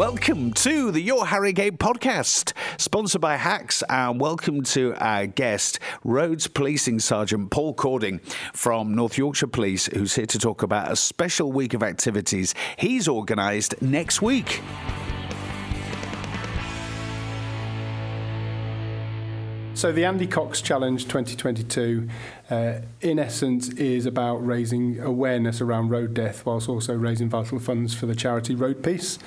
Welcome to the Your Harrogate podcast, sponsored by Hacks, and welcome to our guest, Roads Policing Sergeant Paul Cording from North Yorkshire Police, who's here to talk about a special week of activities he's organised next week. So the Andy Cox Challenge 2022, uh, in essence, is about raising awareness around road death whilst also raising vital funds for the charity Road Peace.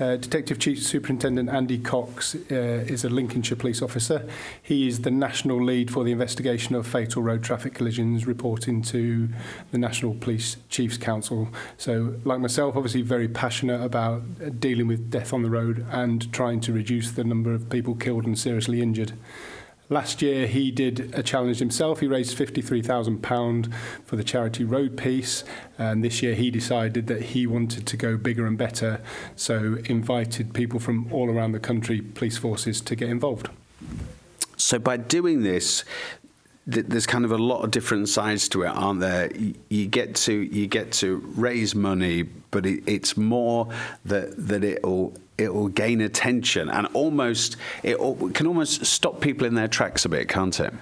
Uh, Detective Chief Superintendent Andy Cox uh, is a Lincolnshire police officer. He is the national lead for the investigation of fatal road traffic collisions, reporting to the National Police Chiefs Council. So, like myself, obviously very passionate about dealing with death on the road and trying to reduce the number of people killed and seriously injured. Last year, he did a challenge himself. He raised £53,000 for the charity Road Peace. And this year, he decided that he wanted to go bigger and better. So, invited people from all around the country, police forces, to get involved. So, by doing this, there's kind of a lot of different sides to it, aren't there? You get to you get to raise money, but it, it's more that that it'll it will gain attention and almost it can almost stop people in their tracks a bit, can't it?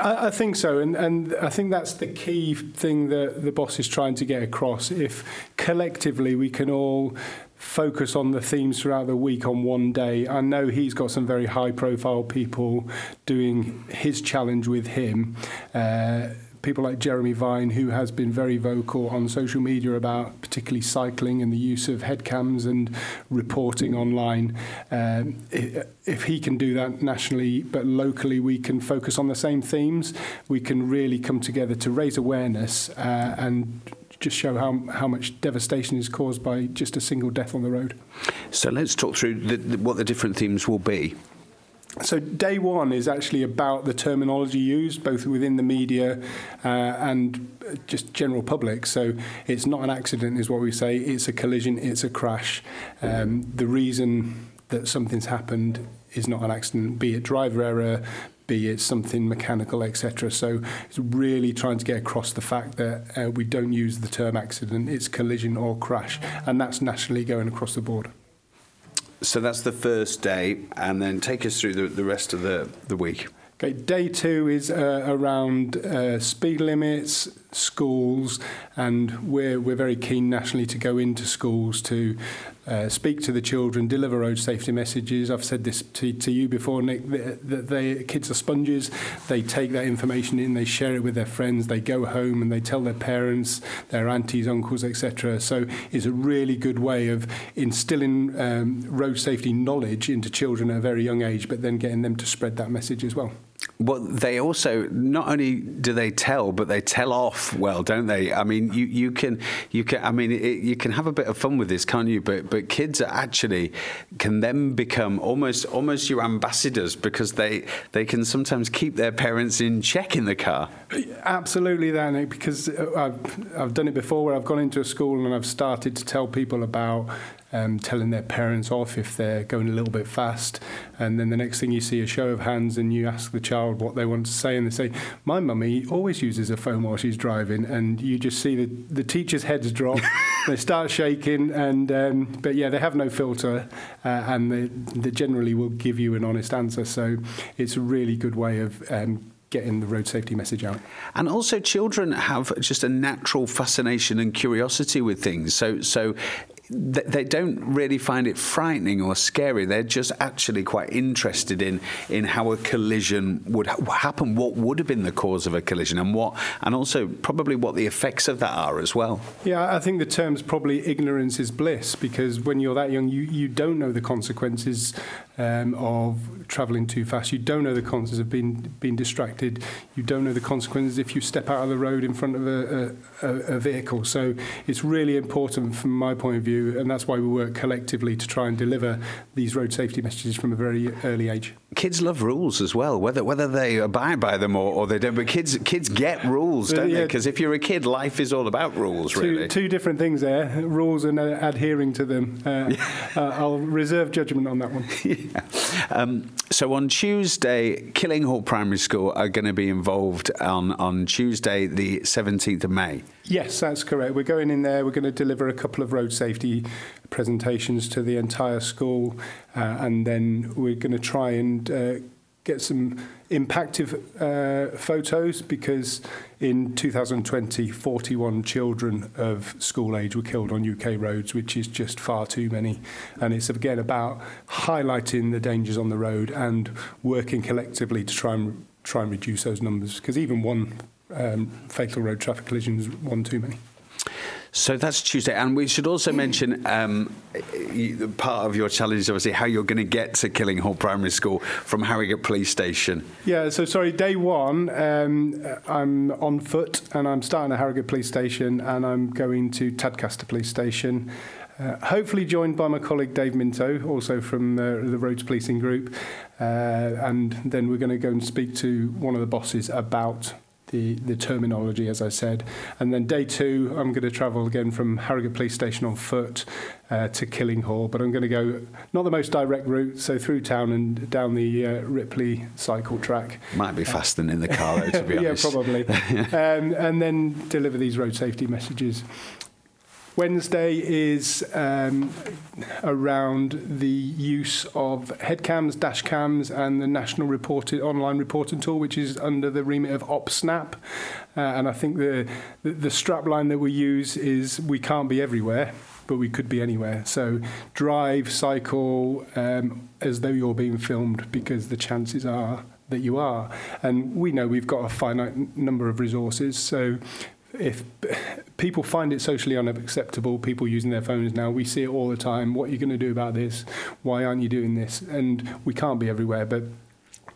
I, I think so, and, and I think that's the key thing that the boss is trying to get across. If collectively we can all focus on the themes throughout the week on one day. I know he's got some very high profile people doing his challenge with him. Uh, people like Jeremy Vine, who has been very vocal on social media about particularly cycling and the use of headcams and reporting online. Um, if he can do that nationally, but locally we can focus on the same themes, we can really come together to raise awareness uh, and just show how, how much devastation is caused by just a single death on the road. So let's talk through the, the, what the different themes will be. So day one is actually about the terminology used, both within the media uh, and just general public. So it's not an accident, is what we say. It's a collision. It's a crash. Um, the reason that something's happened is not an accident, be it driver error, be it something mechanical, etc. So it's really trying to get across the fact that uh, we don't use the term accident, it's collision or crash, and that's nationally going across the board. So that's the first day, and then take us through the, the rest of the, the week. Okay, day two is uh, around uh, speed limits, schools, and we're, we're very keen nationally to go into schools to uh, speak to the children, deliver road safety messages. I've said this to, to you before, Nick, that they, kids are sponges. They take that information in, they share it with their friends, they go home and they tell their parents, their aunties, uncles, etc. So it's a really good way of instilling um, road safety knowledge into children at a very young age, but then getting them to spread that message as well. Well, they also not only do they tell, but they tell off well, don't they? I mean, you, you can you can I mean it, you can have a bit of fun with this, can't you? But but kids actually can then become almost almost your ambassadors because they they can sometimes keep their parents in check in the car. Absolutely, that eh, because uh, I've I've done it before where I've gone into a school and I've started to tell people about um, telling their parents off if they're going a little bit fast. And then the next thing you see a show of hands and you ask the child what they want to say and they say, my mummy always uses a phone while she's driving. And you just see the, the teacher's heads drop, they start shaking and, um, but yeah, they have no filter uh, and they, they generally will give you an honest answer. So it's a really good way of um, getting the road safety message out. And also, children have just a natural fascination and curiosity with things. So, so they don't really find it frightening or scary. They're just actually quite interested in in how a collision would ha- happen, what would have been the cause of a collision, and what, and also probably what the effects of that are as well. Yeah, I think the term's probably ignorance is bliss because when you're that young, you you don't know the consequences um, of travelling too fast. You don't know the consequences of being being distracted. You don't know the consequences if you step out of the road in front of a, a, a vehicle. So it's really important from my point of view and that's why we work collectively to try and deliver these road safety messages from a very early age. Kids love rules as well, whether whether they abide by them or, or they don't. But kids kids get rules, don't uh, yeah. they? Because if you're a kid, life is all about rules. Two, really, two different things there: rules and uh, adhering to them. Uh, yeah. uh, I'll reserve judgment on that one. yeah. um, so on Tuesday, Killinghall Primary School are going to be involved on on Tuesday, the 17th of May. Yes, that's correct. We're going in there. We're going to deliver a couple of road safety safety presentations to the entire school, uh, and then we're going to try and uh, get some impactive uh, photos because in 2020, 41 children of school age were killed on UK roads, which is just far too many. And it's again about highlighting the dangers on the road and working collectively to try and try and reduce those numbers because even one um, fatal road traffic collision is one too many. So that's Tuesday, and we should also mention um, part of your challenge is obviously how you're going to get to Killinghall Primary School from Harrogate Police Station. Yeah, so sorry, day one, um, I'm on foot and I'm starting at Harrogate Police Station and I'm going to Tadcaster Police Station. Uh, hopefully joined by my colleague Dave Minto, also from uh, the Roads Policing Group. Uh, and then we're going to go and speak to one of the bosses about the, the terminology, as I said. And then day two, I'm going to travel again from Harrogate Police Station on foot uh, to Killinghall, but I'm going to go not the most direct route, so through town and down the uh, Ripley cycle track. Might be faster than in the car, though, to be honest. yeah, probably. um, and then deliver these road safety messages. Wednesday is um, around the use of headcams, dash cams, and the national reported, online reporting tool, which is under the remit of OpSnap. Uh, and I think the, the, the strap line that we use is we can't be everywhere, but we could be anywhere. So drive, cycle, um, as though you're being filmed, because the chances are that you are. And we know we've got a finite number of resources, so if people find it socially unacceptable, people using their phones now, we see it all the time. What are you going to do about this? Why aren't you doing this? And we can't be everywhere, but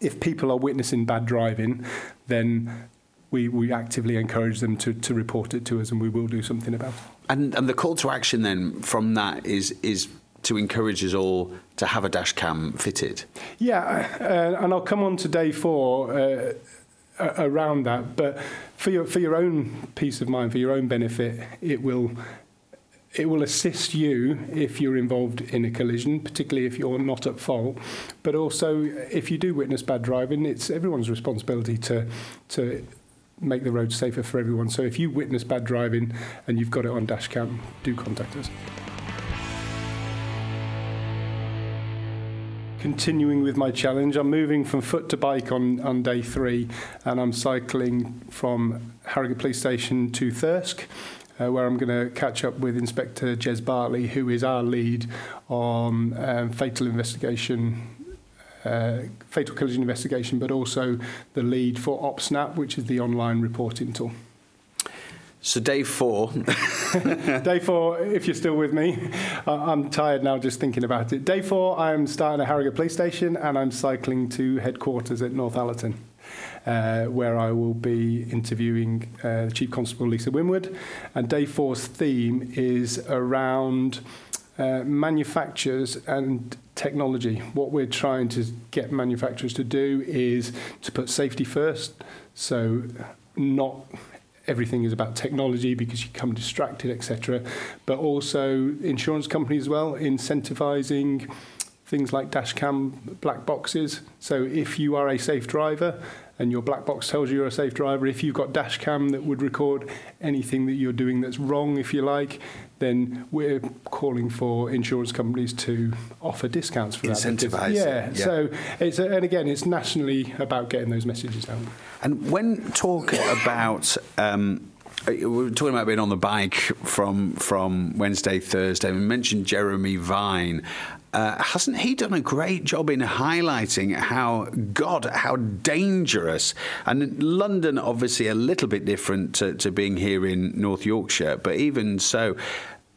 if people are witnessing bad driving, then we, we actively encourage them to, to report it to us and we will do something about it. And, and the call to action then from that is, is to encourage us all to have a dash cam fitted? Yeah, uh, and I'll come on to day four. Uh, around that. But for your for your own peace of mind, for your own benefit, it will it will assist you if you're involved in a collision, particularly if you're not at fault. But also, if you do witness bad driving, it's everyone's responsibility to to make the roads safer for everyone. So if you witness bad driving and you've got it on dashcam, do contact us. Continuing with my challenge. I'm moving from foot to bike on, on day three, and I'm cycling from Harrogate Police Station to Thirsk. Uh, where I'm going to catch up with Inspector Jez Bartley, who is our lead on um, fatal investigation, uh, fatal collision investigation, but also the lead for OpSnap, which is the online reporting tool. So day four. day four, if you're still with me, I'm tired now just thinking about it. Day four, I'm starting at Harrogate Police Station and I'm cycling to headquarters at Northallerton. Uh, where I will be interviewing uh, the Chief Constable Lisa Winward. And day four's theme is around uh, manufacturers and technology. What we're trying to get manufacturers to do is to put safety first. So, not everything is about technology because you become distracted, etc. But also insurance companies as well, incentivizing things like dashcam black boxes. So if you are a safe driver and your black box tells you you're a safe driver, if you've got dashcam that would record anything that you're doing that's wrong, if you like, then we're calling for insurance companies to offer discounts for that. Incentivize. Yeah, yeah. So it's a, and again, it's nationally about getting those messages out. And when talk about um, we were talking about being on the bike from from Wednesday, Thursday. We mentioned Jeremy Vine. Uh, hasn't he done a great job in highlighting how God, how dangerous? And London, obviously, a little bit different to, to being here in North Yorkshire, but even so,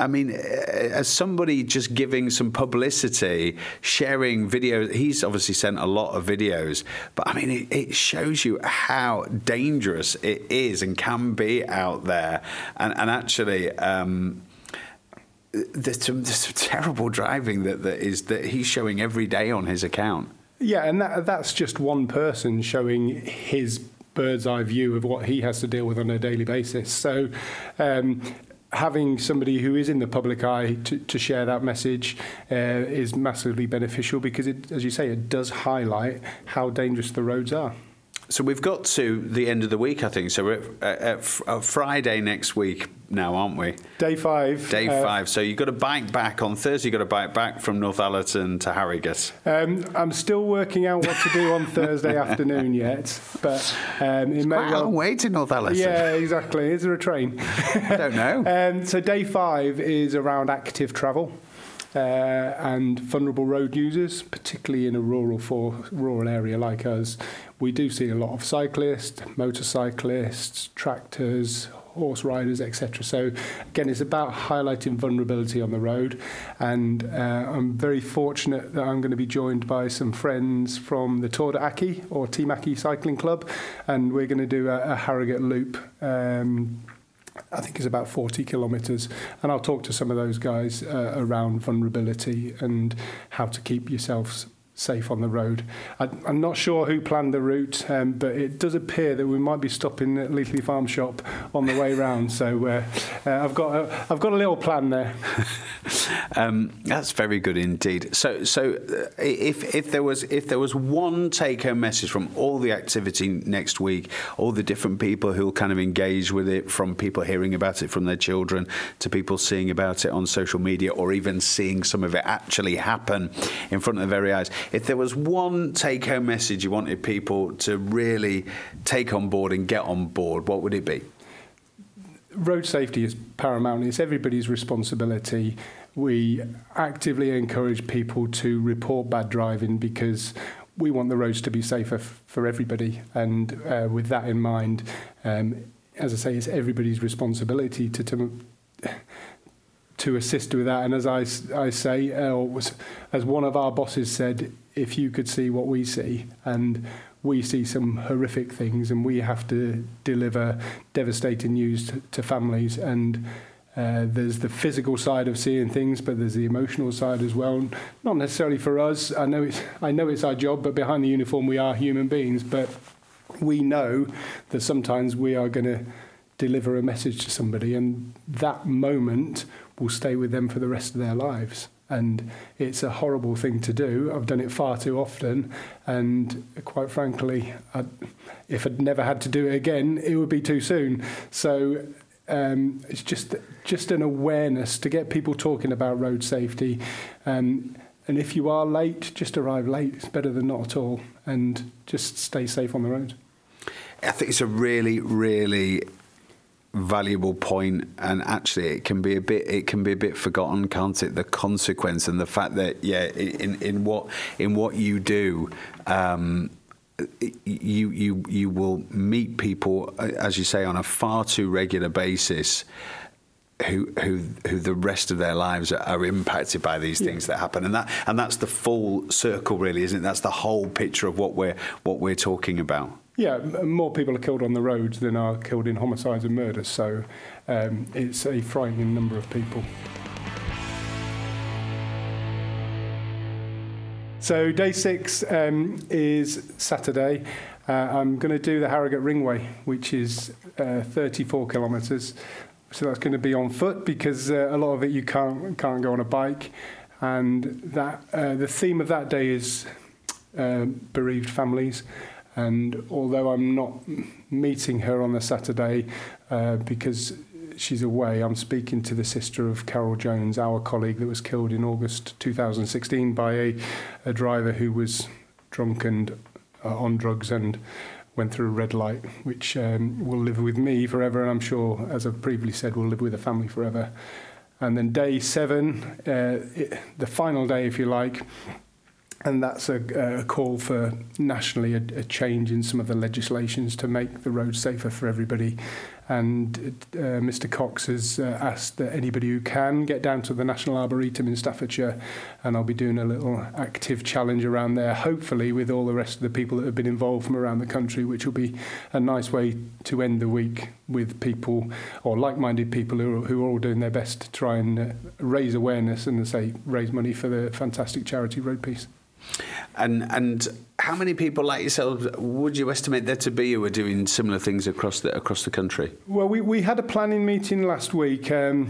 I mean, uh, as somebody just giving some publicity, sharing videos, he's obviously sent a lot of videos, but I mean, it, it shows you how dangerous it is and can be out there. And, and actually, um, there's some, there's some terrible driving that, that is that he's showing every day on his account. Yeah, and that, that's just one person showing his bird's eye view of what he has to deal with on a daily basis. So, um, having somebody who is in the public eye to, to share that message uh, is massively beneficial because, it, as you say, it does highlight how dangerous the roads are. So we've got to the end of the week, I think. So at, at, at Friday next week now, aren't we? Day five. Day uh, five. So you've got to bike back on Thursday. You've got to bike back from Northallerton to Harrogate. Um, I'm still working out what to do on Thursday afternoon yet, but um, it may quite well. a long way to Northallerton. Yeah, exactly. Is there a train? I don't know. um, so day five is around active travel uh, and vulnerable road users, particularly in a rural for, rural area like us. We do see a lot of cyclists, motorcyclists, tractors, horse riders, etc. So again, it's about highlighting vulnerability on the road, and uh, I'm very fortunate that I'm going to be joined by some friends from the Tour de Aki or Team Aki Cycling Club, and we're going to do a, a Harrogate Loop. Um, I think it's about 40 kilometres. And I'll talk to some of those guys uh, around vulnerability and how to keep yourselves safe on the road. I, I'm not sure who planned the route, um, but it does appear that we might be stopping at Leithley Farm Shop on the way round. So uh, uh, I've got a, I've got a little plan there. um, that's very good indeed. So so uh, if if there was if there was one take home message from all the activity next week, all the different people who'll kind of engage with it, from people hearing about it from their children to people seeing about it on social media, or even seeing some of it actually happen in front of their very eyes if there was one take home message you wanted people to really take on board and get on board, what would it be? Road safety is paramount. It's everybody's responsibility. We actively encourage people to report bad driving because we want the roads to be safer f- for everybody. And uh, with that in mind, um, as I say, it's everybody's responsibility to, to to assist with that. And as I, I say, uh, as one of our bosses said, if you could see what we see, and we see some horrific things, and we have to deliver devastating news to, to families. And uh, there's the physical side of seeing things, but there's the emotional side as well. Not necessarily for us. I know it's I know it's our job, but behind the uniform, we are human beings. But we know that sometimes we are going to deliver a message to somebody, and that moment will stay with them for the rest of their lives. And it's a horrible thing to do. I've done it far too often. And quite frankly, I'd, if I'd never had to do it again, it would be too soon. So um, it's just just an awareness to get people talking about road safety. Um, and if you are late, just arrive late. It's better than not at all. And just stay safe on the road. I think it's a really, really valuable point and actually it can be a bit it can be a bit forgotten can't it? The consequence and the fact that yeah in in what in what you do um, you you you will meet people as you say on a far too regular basis who who who the rest of their lives are, are impacted by these things yeah. that happen. And that and that's the full circle really isn't it? That's the whole picture of what we're what we're talking about yeah, more people are killed on the roads than are killed in homicides and murders, so um, it's a frightening number of people. So day six um, is Saturday. Uh, I'm going to do the Harrogate Ringway, which is uh, 34 kilometres. So that's going to be on foot because uh, a lot of it you can't can't go on a bike, and that uh, the theme of that day is uh, bereaved families. And although I'm not meeting her on the Saturday uh, because she's away, I'm speaking to the sister of Carol Jones, our colleague that was killed in August 2016 by a, a driver who was drunk and uh, on drugs and went through a red light, which um, will live with me forever, and I'm sure, as I've previously said, will live with the family forever. And then day seven, uh, it, the final day, if you like, and that's a, a call for nationally a, a change in some of the legislations to make the roads safer for everybody. And uh, Mr Cox has uh, asked that anybody who can get down to the National Arboretum in Staffordshire, and I'll be doing a little active challenge around there, hopefully with all the rest of the people that have been involved from around the country, which will be a nice way to end the week with people or like-minded people who are, who are all doing their best to try and uh, raise awareness and, say, raise money for the fantastic charity Road piece And and how many people like yourselves would you estimate there to be who are doing similar things across the across the country? Well, we, we had a planning meeting last week. Um,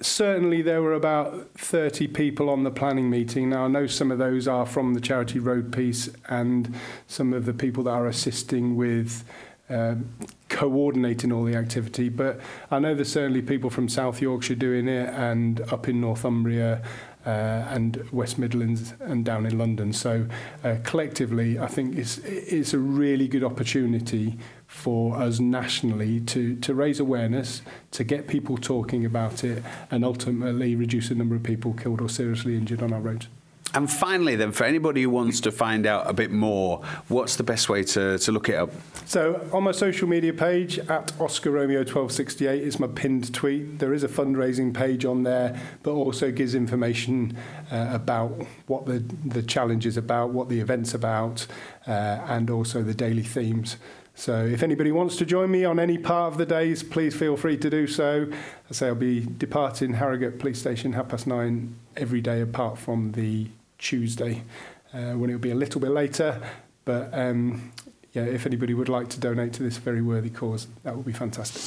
certainly there were about 30 people on the planning meeting. Now, I know some of those are from the charity Road Peace and some of the people that are assisting with um, coordinating all the activity. But I know there's certainly people from South Yorkshire doing it and up in Northumbria uh, and West Midlands and down in London. So uh, collectively, I think it's, it's a really good opportunity for us nationally to, to raise awareness, to get people talking about it, and ultimately reduce the number of people killed or seriously injured on our roads. And finally, then, for anybody who wants to find out a bit more, what's the best way to, to look it up? So, on my social media page at Oscar Romeo 1268 is my pinned tweet. There is a fundraising page on there, but also gives information uh, about what the, the challenge is about, what the event's about, uh, and also the daily themes. So if anybody wants to join me on any part of the days, please feel free to do so. I say I'll be departing Harrogate Police Station half past nine every day apart from the Tuesday uh, when it'll be a little bit later. But um, yeah, if anybody would like to donate to this very worthy cause, that would be fantastic.